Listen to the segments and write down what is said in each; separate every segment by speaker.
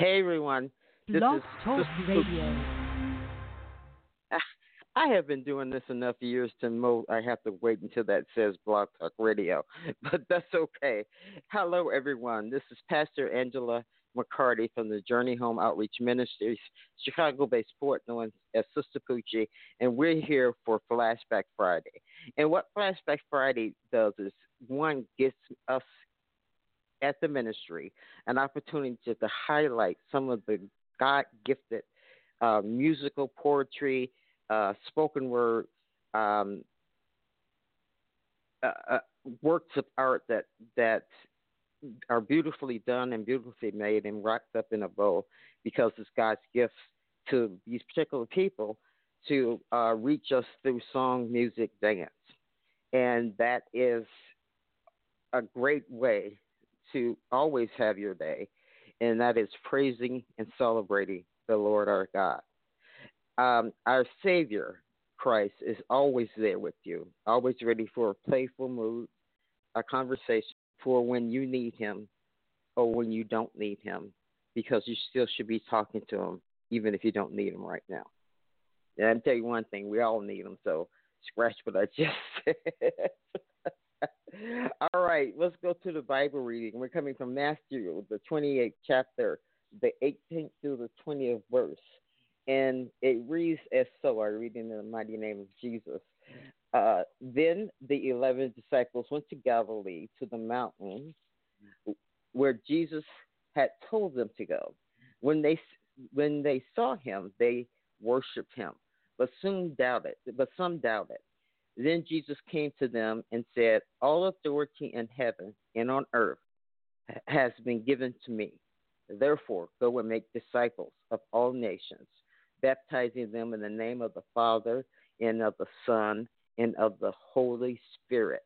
Speaker 1: Hey everyone, this is
Speaker 2: Talk Radio.
Speaker 1: I have been doing this enough years to know I have to wait until that says Blog Talk Radio, but that's okay. Hello everyone, this is Pastor Angela McCarty from the Journey Home Outreach Ministries, Chicago-based port known as Sister Poochie, and we're here for Flashback Friday. And what Flashback Friday does is one gets us at the ministry an opportunity to highlight some of the God gifted uh, musical poetry, uh, spoken word, um, uh, uh, works of art that that are beautifully done and beautifully made and wrapped up in a bow because it's God's gifts to these particular people to uh, reach us through song, music, dance. And that is a great way to always have your day, and that is praising and celebrating the Lord our God. Um, our Savior, Christ, is always there with you, always ready for a playful mood, a conversation for when you need Him or when you don't need Him, because you still should be talking to Him, even if you don't need Him right now. And I'll tell you one thing, we all need Him, so scratch what I just said. All right, let's go to the Bible reading. We're coming from Matthew, the 28th chapter, the 18th through the 20th verse. And it reads as so I read in the mighty name of Jesus. Uh, then the 11 disciples went to Galilee to the mountain where Jesus had told them to go. When they when they saw him, they worshipped him, but soon doubted. But some doubted. Then Jesus came to them and said, All authority in heaven and on earth has been given to me. Therefore, go and make disciples of all nations, baptizing them in the name of the Father and of the Son and of the Holy Spirit,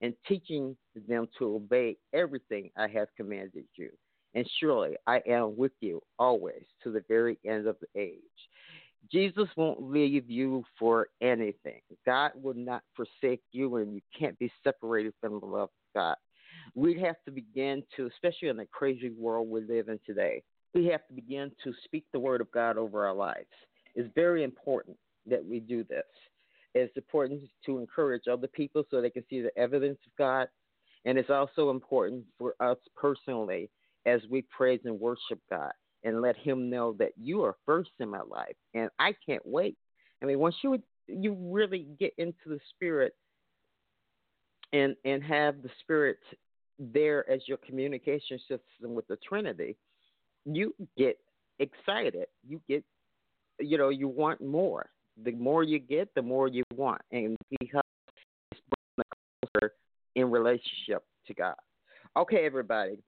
Speaker 1: and teaching them to obey everything I have commanded you. And surely I am with you always to the very end of the age. Jesus won't leave you for anything. God will not forsake you, and you can't be separated from the love of God. We have to begin to, especially in the crazy world we live in today, we have to begin to speak the word of God over our lives. It's very important that we do this. It's important to encourage other people so they can see the evidence of God. And it's also important for us personally as we praise and worship God and let him know that you are first in my life and I can't wait. I mean, once you you really get into the spirit and and have the spirit there as your communication system with the Trinity, you get excited. You get you know, you want more. The more you get, the more you want. And because it's closer in relationship to God. Okay, everybody.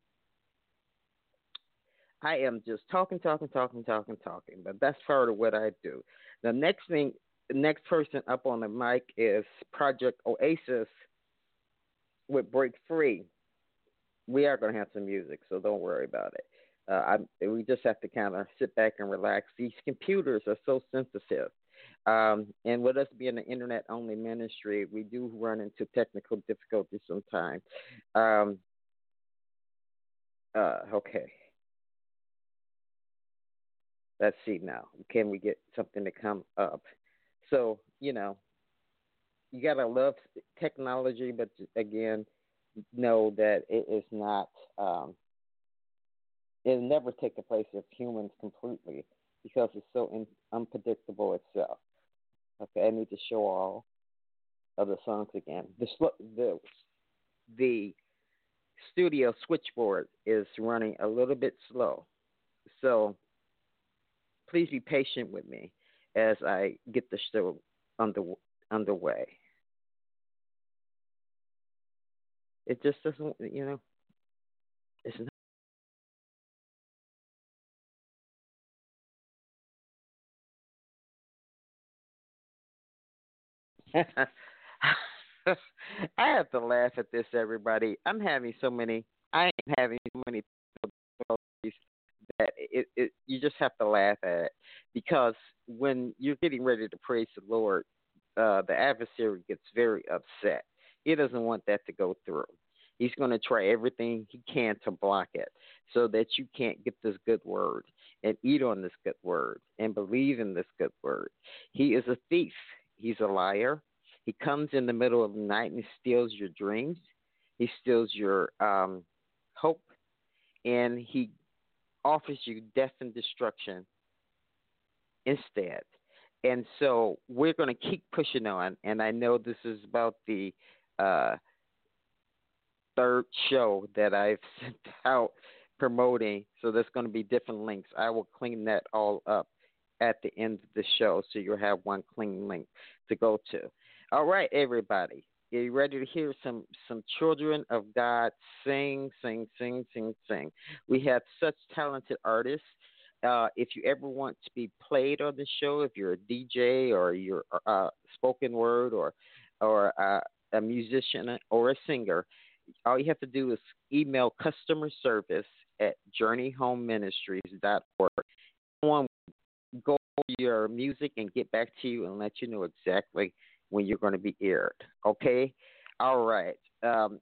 Speaker 1: I am just talking, talking, talking, talking, talking. But that's part of what I do. The next thing, the next person up on the mic is Project Oasis with Break Free. We are going to have some music, so don't worry about it. Uh, I, we just have to kind of sit back and relax. These computers are so sensitive. Um, and with us being an internet only ministry, we do run into technical difficulties sometimes. Um, uh, okay. Let's see now. Can we get something to come up? So, you know, you got to love technology, but again, know that it is not, um, it'll never take the place of humans completely because it's so in, unpredictable itself. Okay, I need to show all of the songs again. The, the, the studio switchboard is running a little bit slow. So, please be patient with me as I get the show under, underway. It just doesn't, you know, it's not. I have to laugh at this, everybody. I'm having so many. I am having so many that it, it you just have to laugh at it because when you're getting ready to praise the Lord, uh, the adversary gets very upset. He doesn't want that to go through. He's going to try everything he can to block it so that you can't get this good word and eat on this good word and believe in this good word. He is a thief. He's a liar. He comes in the middle of the night and steals your dreams. He steals your um, hope, and he offers you death and destruction instead. And so we're going to keep pushing on. And I know this is about the uh, third show that I've sent out promoting. So there's going to be different links. I will clean that all up at the end of the show so you'll have one clean link to go to. All right, everybody. Are you ready to hear some some children of God sing, sing, sing, sing, sing? We have such talented artists. Uh, if you ever want to be played on the show, if you're a DJ or you're uh, spoken word or or uh, a musician or a singer, all you have to do is email customer service at journeyhomeministries.org. Someone will go your music and get back to you and let you know exactly when you're going to be aired. Okay? All right. Um,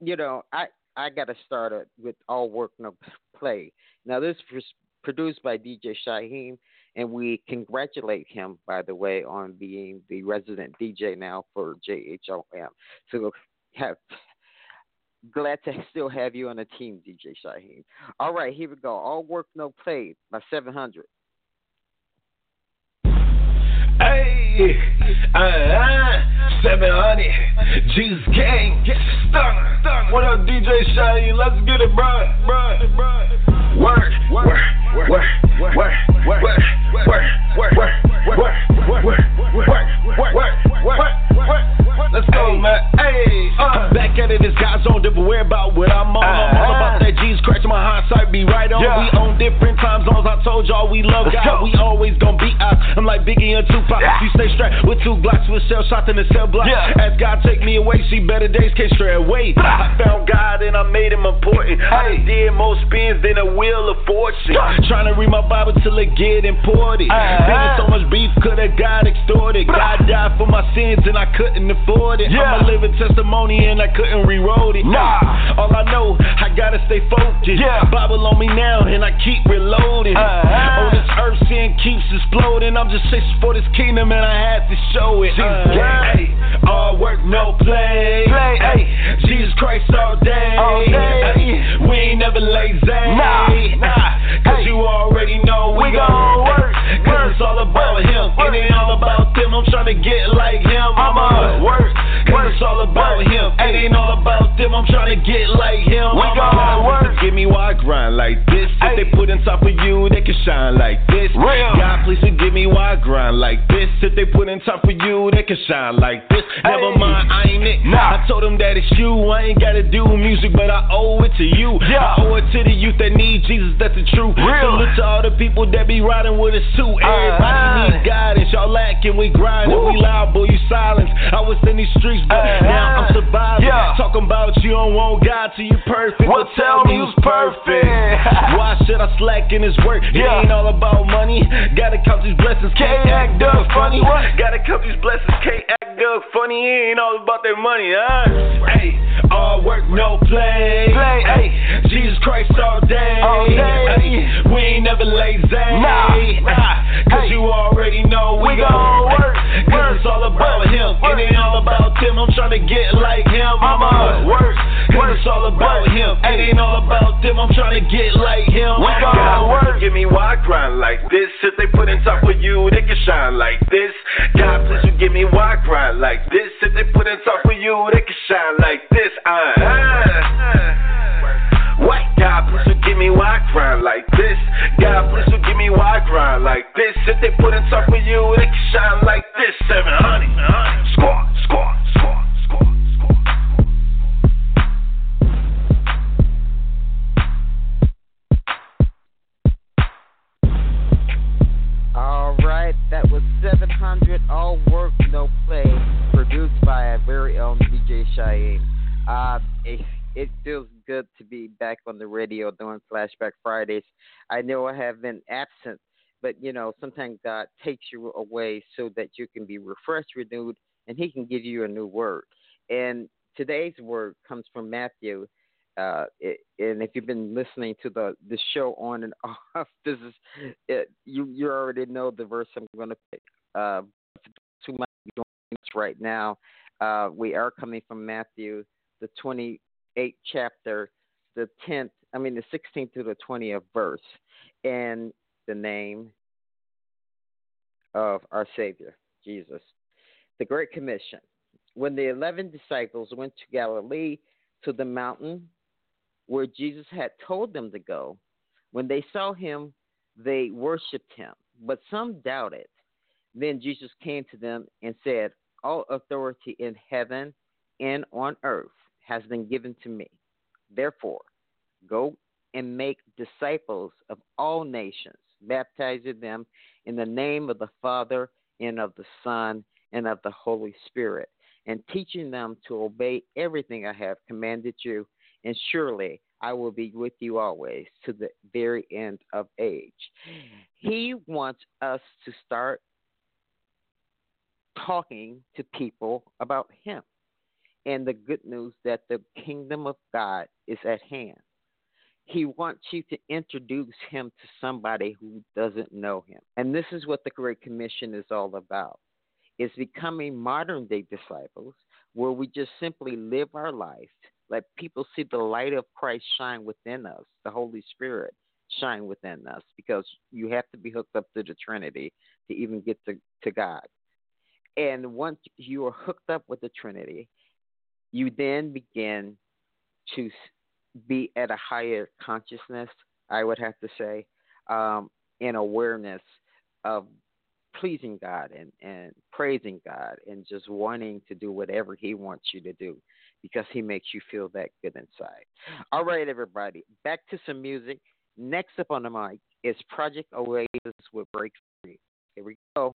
Speaker 1: you know, I I got to start it with all work no play. Now this was produced by DJ Shyhiem, and we congratulate him, by the way, on being the resident DJ now for JHOM. So have glad to still have you on the team, DJ Shyhiem. All right, here we go. All work no play by 700.
Speaker 2: Hey, uh, uh, 700, Jesus Gang, stunner. What up, DJ Shyhiem? Let's get it, bro, work, work, work, work, work, work, work, work, work, work, work, in the cell block. Yeah. As God take me away, see better days came straight away. I found God and I made him important. I did more spins than a wheel of fortune. Trying to read my Bible till it get imported. Been so much beef, could've got extorted. God died for my sins and I couldn't afford it. Yeah. I'm a living testimony and I couldn't rewrote it. Nah. All I know, I gotta stay focused. Yeah. Bible on me now and I keep reloading. Uh-huh. On this earth, sin keeps exploding. I'm just chasing for this kingdom and I had to show it. Uh-huh. Hey, all work, no play. play. Hey, Jesus Christ all day. All day. We ain't never lazy. Nah, nah. Cause you already know we, we gon' work. Cause it's all about Him. It ain't all about them. I'm trying to get like Him. I'ma work. Cause it's all about him. It ain't all about them. I'm trying to get like him. We gon' work. Give me why I grind like this. If they put in top of you, they can shine like this. Real. God, please forgive me why I grind like this. If they put in top of you, they can shine like this. Never mind, I ain't it. Nah. I told them that it's you. I ain't gotta do music, but I owe it to you. Yeah. I owe it to the youth that need Jesus. That's the truth. Real. Salute to all the people that be riding with us too. Everybody uh, needs guidance. Y'all lacking, we grinding. We loud, boy, you silence. I was in these streets, but uh, now I'm surviving. Yeah. Talking about you don't want God till you perfect. Well, tell me who's perfect. Why should I slack in his work? It ain't all about money. Gotta count these blessings, can't act up funny. What? Gotta count these blessings, can't act up funny. It ain't all about that money, huh? Hey, all work, no play. play. Hey, Jesus Christ all day. All day. We ain't never lazy. Nah, nah. Cause hey. you already know we, we gon' work. Cause it's all about him. It ain't all about them. I'm trying to get like him. I'ma work. Cause it's all about him. It ain't all about them. I'm trying to get like him. We gon' work. Give me why I grind like this. If they put in top of you, they can shine like this. God, please you give me why I grind like this. If they put in top of you, they can shine like this. Uh, uh. White God, please forgive me why I grind like this. God, please forgive me why I grind like this. If they put in top of you, they can shine like this. 700. Squad, squad, squad, squad, squad.
Speaker 1: All right, that was 700 All Work No Play, produced by our very own DJ Shyhiem. Uh, it, it feels good to be back on the radio doing Flashback Fridays. I know I have been absent, but you know, sometimes God takes you away so that you can be refreshed, renewed, and He can give you a new word. And today's word comes from Matthew. Uh, and if you've been listening to the the show on and off, this is it, you you already know the verse I'm going to pick. Uh, too much right now. Uh, we are coming from Matthew, the 28th chapter, the 10th, I mean the 16th to the 20th verse, and the name of our Savior, Jesus. The Great Commission. When the eleven disciples went to Galilee to the mountain where Jesus had told them to go, when they saw him, they worshiped him, but some doubted. Then Jesus came to them and said, All authority in heaven and on earth has been given to me. Therefore, go and make disciples of all nations, baptizing them in the name of the Father and of the Son and of the Holy Spirit, and teaching them to obey everything I have commanded you. And surely I will be with you always to the very end of age. He wants us to start talking to people about Him and the good news that the kingdom of God is at hand. He wants you to introduce him to somebody who doesn't know him. And this is what the Great Commission is all about. Is becoming modern day disciples where we just simply live our life, let people see the light of Christ shine within us, the Holy Spirit shine within us, because you have to be hooked up to the Trinity to even get to, to God. And once you are hooked up with the Trinity, you then begin to be at a higher consciousness, I would have to say, um, in awareness of pleasing God and, and praising God and just wanting to do whatever He wants you to do because He makes you feel that good inside. All right, everybody, back to some music. Next up on the mic is Project Oasis with Break Free. Here we go.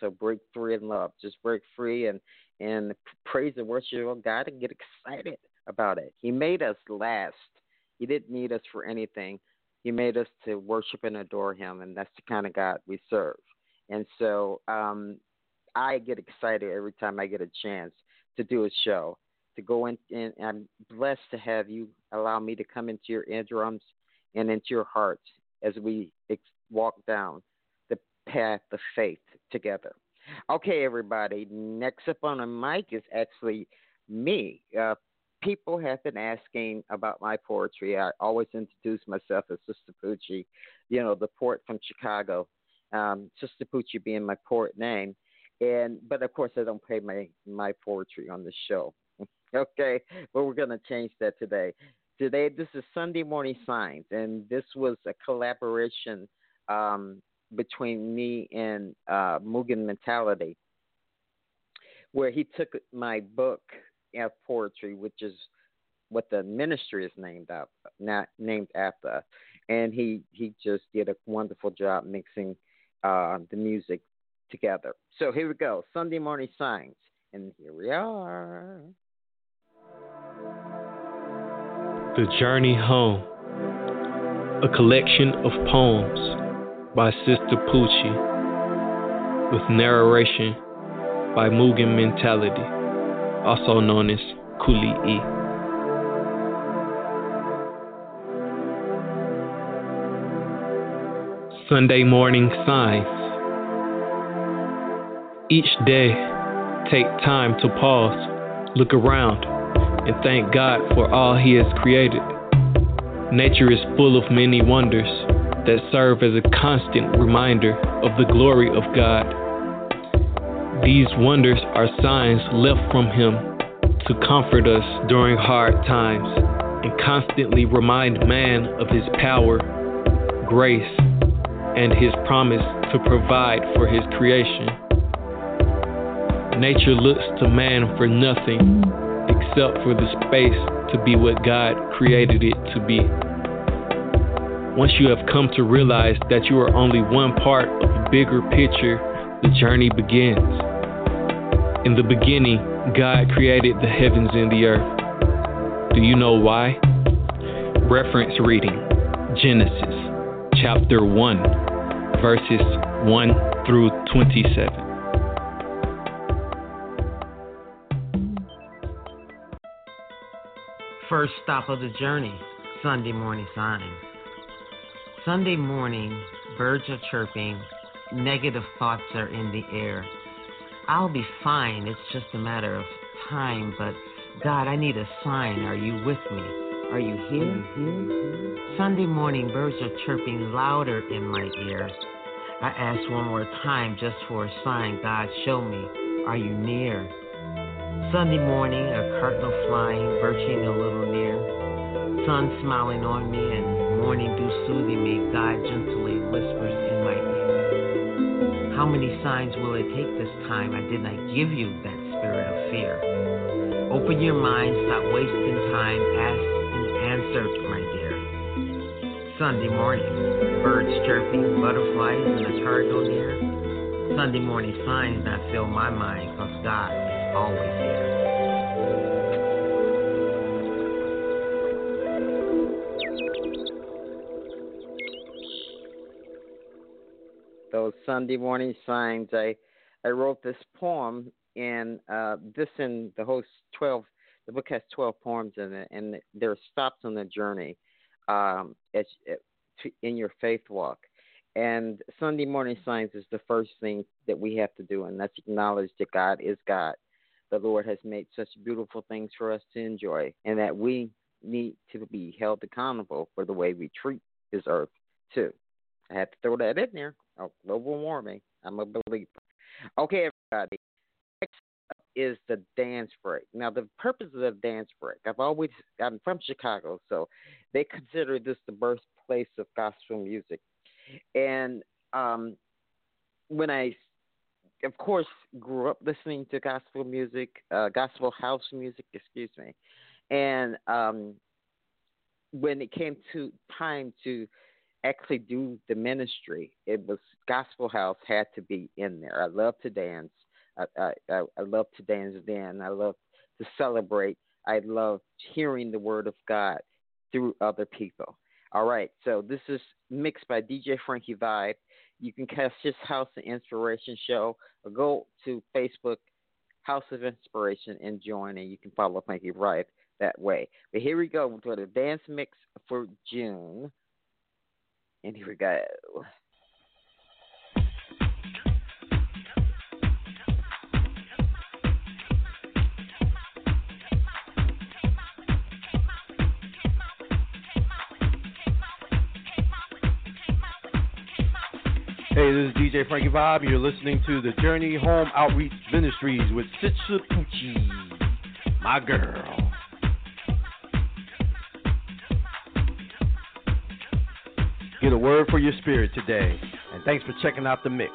Speaker 1: So break free in love. Just break free and and praise and worship God and get excited about it. He made us last. He didn't need us for anything. He made us to worship and adore Him, and that's the kind of God we serve. And so um, I get excited every time I get a chance to do a show, to go in. And I'm blessed to have you allow me to come into your eardrums and into your hearts as we ex- walk down the path of faith together. Okay, everybody. Next up on the mic is actually me. Uh, people have been asking about my poetry. I always introduce myself as Sister Poochie, you know, the port from Chicago. Um, Sister Poochie being my port name, and but of course I don't play my my poetry on the show. okay, but we're gonna change that today. Today, this is Sunday Morning Signs, and this was a collaboration um, between me and uh, Mugen Mentality, where he took my book of poetry, which is what the ministry is named after, not named after, and he he just did a wonderful job mixing uh, the music together. So here we go, Sunday morning signs, and here we are.
Speaker 3: The Journey Home, a collection of poems by Sister Poochie, with narration by Mugen Mentality, also known as Kuli E. Sunday morning signs. Each day, take time to pause, look around, and thank God for all He has created. Nature is full of many wonders that serve as a constant reminder of the glory of God. These wonders are signs left from Him to comfort us during hard times and constantly remind man of His power, grace, and His promise to provide for His creation. Nature looks to man for nothing except for the space to be what God created it to be. Once you have come to realize that you are only one part of a bigger picture, the journey begins. In the beginning, God created the heavens and the earth. Do you know why? Reference reading Genesis chapter 1, verses 1 through 27.
Speaker 1: First stop of the journey Sunday morning signs. Sunday morning, birds are chirping, negative thoughts are in the air. I'll be fine, it's just a matter of time, but God, I need a sign. Are you with me? Are you here? Sunday morning, birds are chirping louder in my ear. I ask one more time just for a sign. God, show me. Are you near? Sunday morning, a cardinal flying, birching a little near. Sun smiling on me and morning dew soothing me, God gently whispers in my ear. How many signs will it take this time? I did not give you that
Speaker 4: spirit of fear. Open your mind, stop wasting time, ask and answer, my dear. Sunday morning, birds chirping, butterflies in the corridor near. Sunday morning signs that fill my mind, cause God is always here.
Speaker 1: Sunday morning signs. I I wrote this poem, and uh, this in the whole twelve. The book has twelve poems in it, and there are stops on the journey, um, as, in your faith walk. And Sunday morning signs is the first thing that we have to do, and that's acknowledge that God is God. The Lord has made such beautiful things for us to enjoy, and that we need to be held accountable for the way we treat His earth too. I have to throw that in there. Oh, global warming. I'm a believer. Okay, everybody. Next up is the dance break. Now, the purpose of the dance break, I've always, I'm from Chicago, so they consider this the birthplace of gospel music. And um, when I, of course, grew up listening to gospel music, uh, gospel house music, excuse me, and um, when it came to time to actually do the ministry, it was Gospel House had to be in there. I love to dance. I I, I love to dance then. I love to celebrate. I love hearing the word of God through other people. All right, so this is mixed by DJ Frankie Vibe. You can catch his House of Inspiration show or go to Facebook House of Inspiration and join, and you can follow Frankie Vibe that way. But here we go to the dance mix for June. And here we go.
Speaker 5: Hey, this is DJ Frankie Bob. You're listening to the Journey Home Outreach Ministries with Sista Poochie, my girl. Get a word for your spirit today. And thanks for checking out the mix.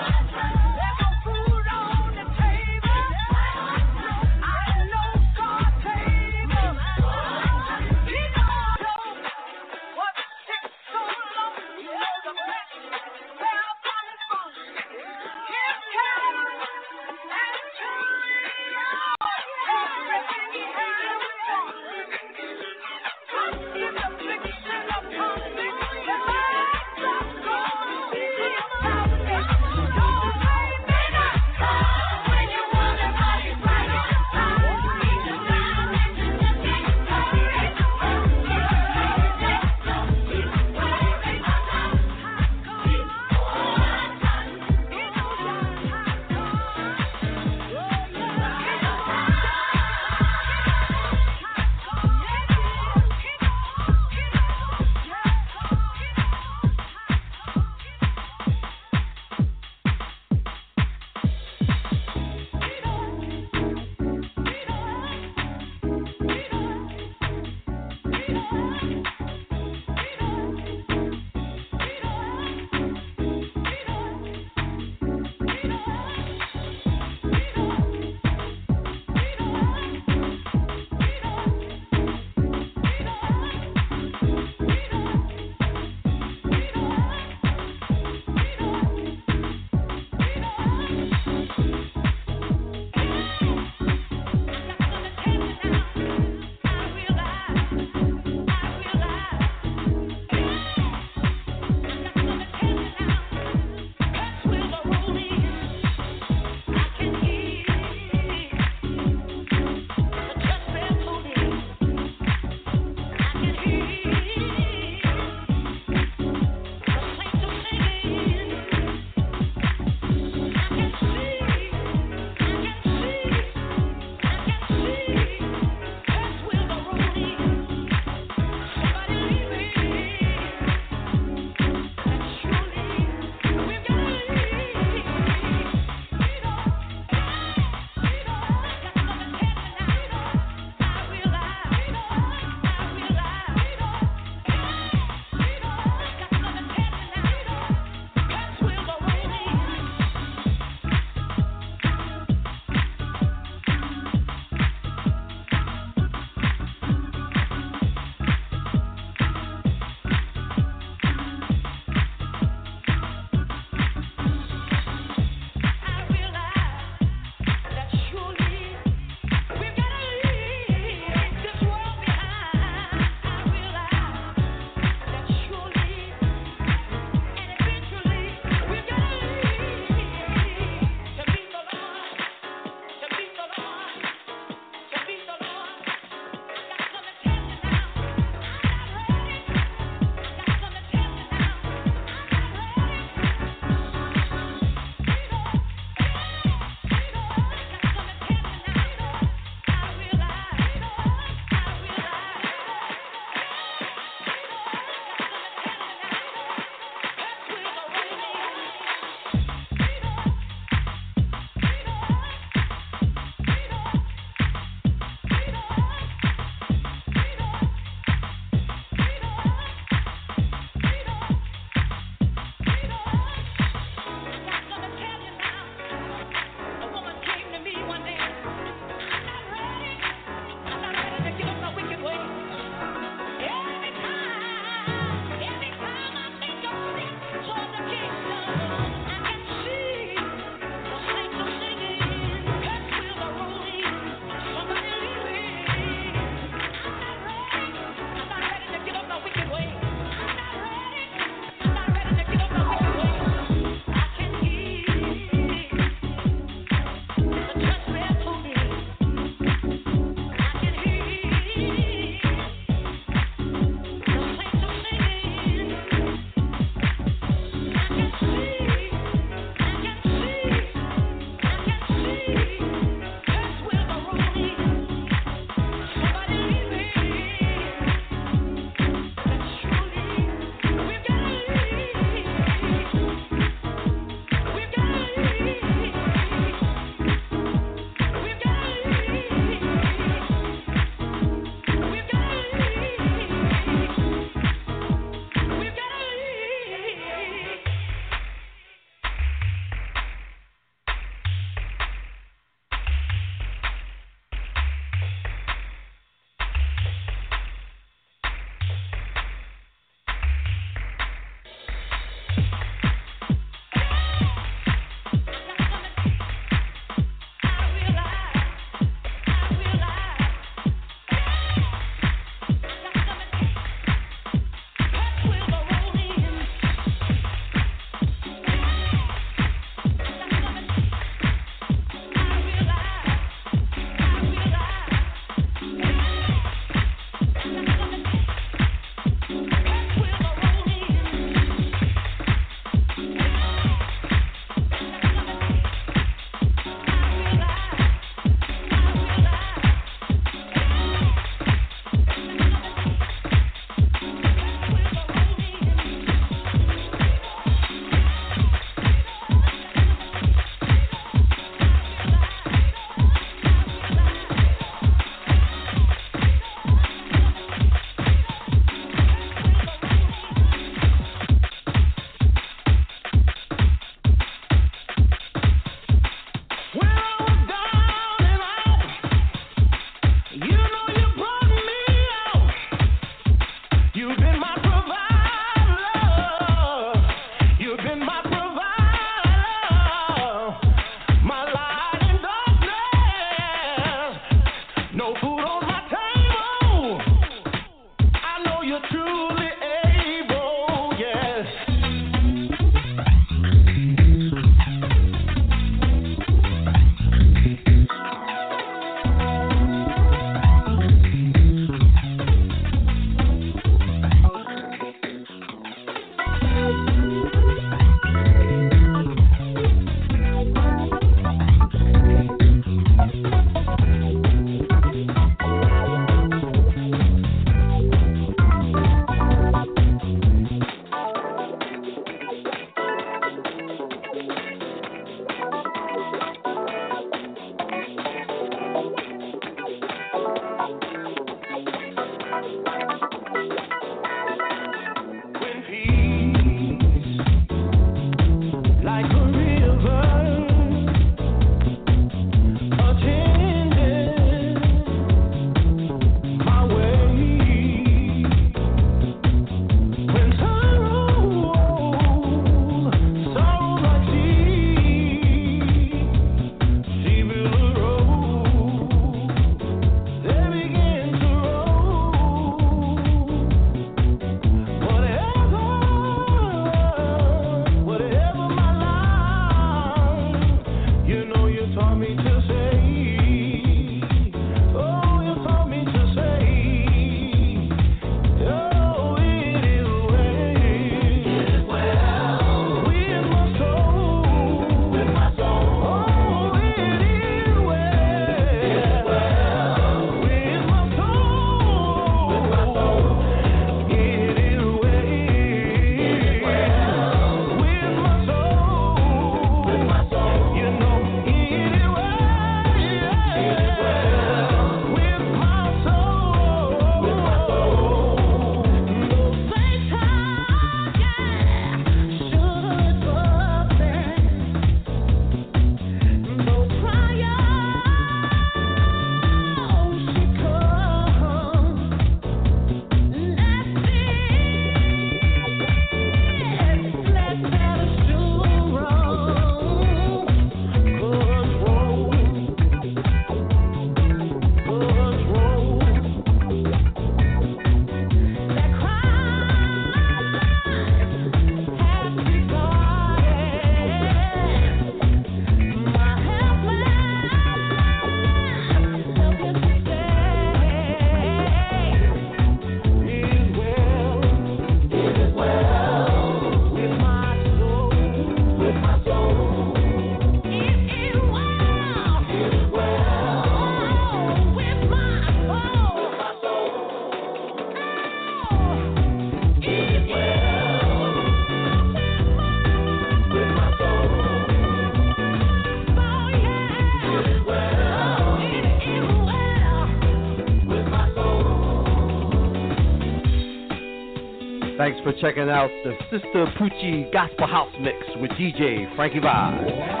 Speaker 6: For checking out the Sista Poochie Gospel House Mix with DJ Frankie Vibe.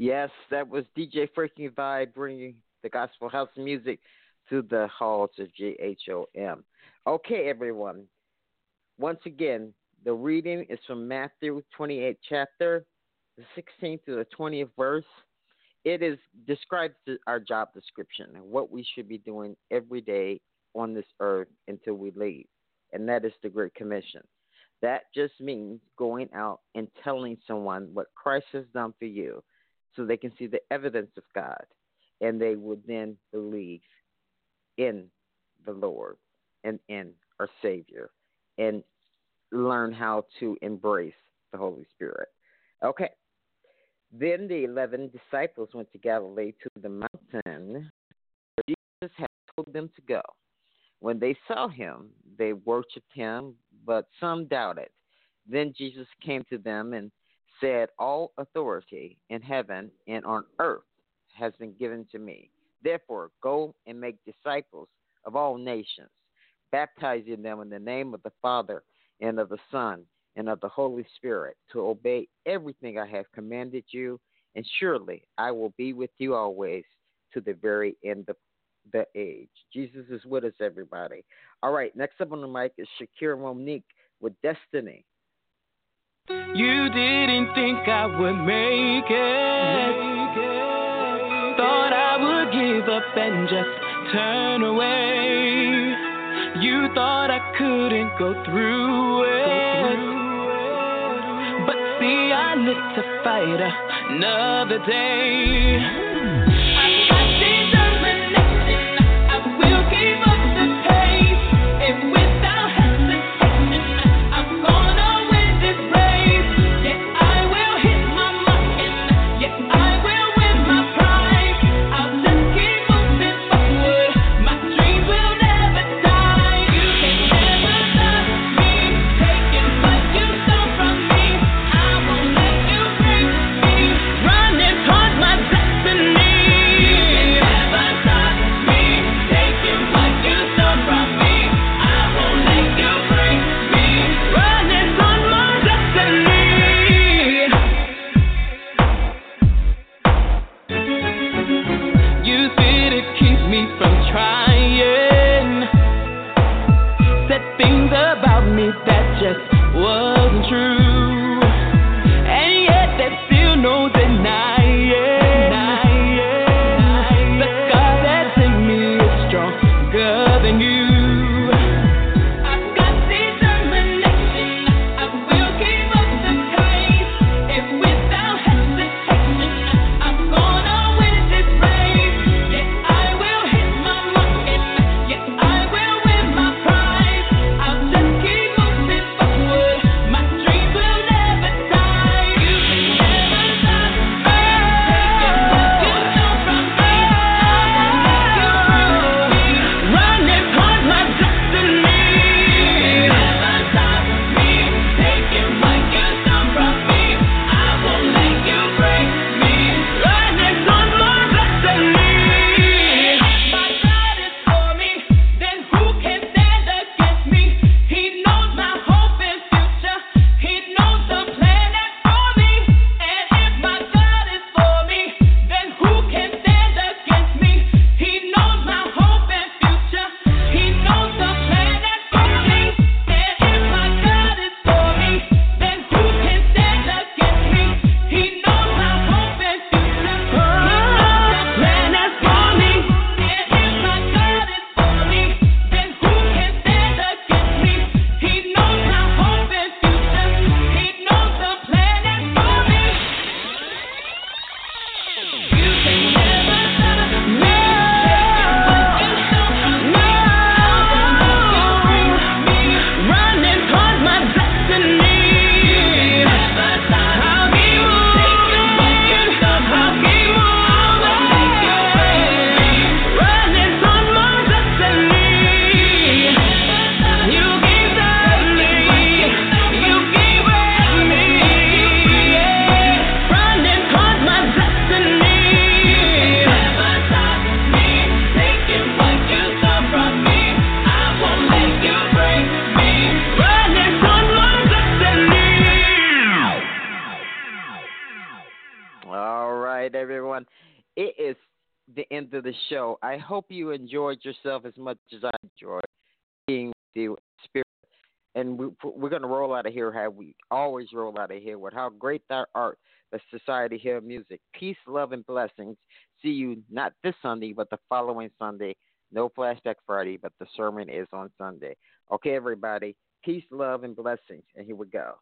Speaker 1: Yes, that was DJ Frankie Vibe bringing the gospel house music to the halls of JHOM. Okay, everyone. Once again, the reading is from Matthew 28 chapter, the 16th to the 20th verse. It is describes our job description what we should be doing every day on this earth until we leave, and that is the Great Commission. That just means going out and telling someone what Christ has done for you so they can see the evidence of God and they would then believe in the Lord and in our Savior and learn how to embrace the Holy Spirit. Okay. Then the 11 disciples went to Galilee to the mountain where Jesus had told them to go. When they saw him, they worshiped him, but some doubted. Then Jesus came to them and said, All authority in heaven and on earth has been given to me. Therefore, go and make disciples of all nations, baptizing them in the name of the Father and of the Son and of the Holy Spirit to obey everything I have commanded you, and surely I will be with you always to the very end of the age. Jesus is with us, everybody. All right, next up on the mic is Shakira Monique with Destiny.
Speaker 7: You didn't think I would make it. Thought I would give up and just turn away. You thought I couldn't go through it. But see, I live to fight another day.
Speaker 1: Everyone, it is the end of the show. I hope you enjoyed yourself as much as I enjoyed being with you, spirit. And we, we're going to roll out of here how we always roll out of here with how great Thou Art, the society here, music. Peace, love, and blessings. See you not this Sunday, but the following Sunday. No Flashback Friday, but the sermon is on Sunday. Okay, everybody. Peace, love, and blessings. And here we go.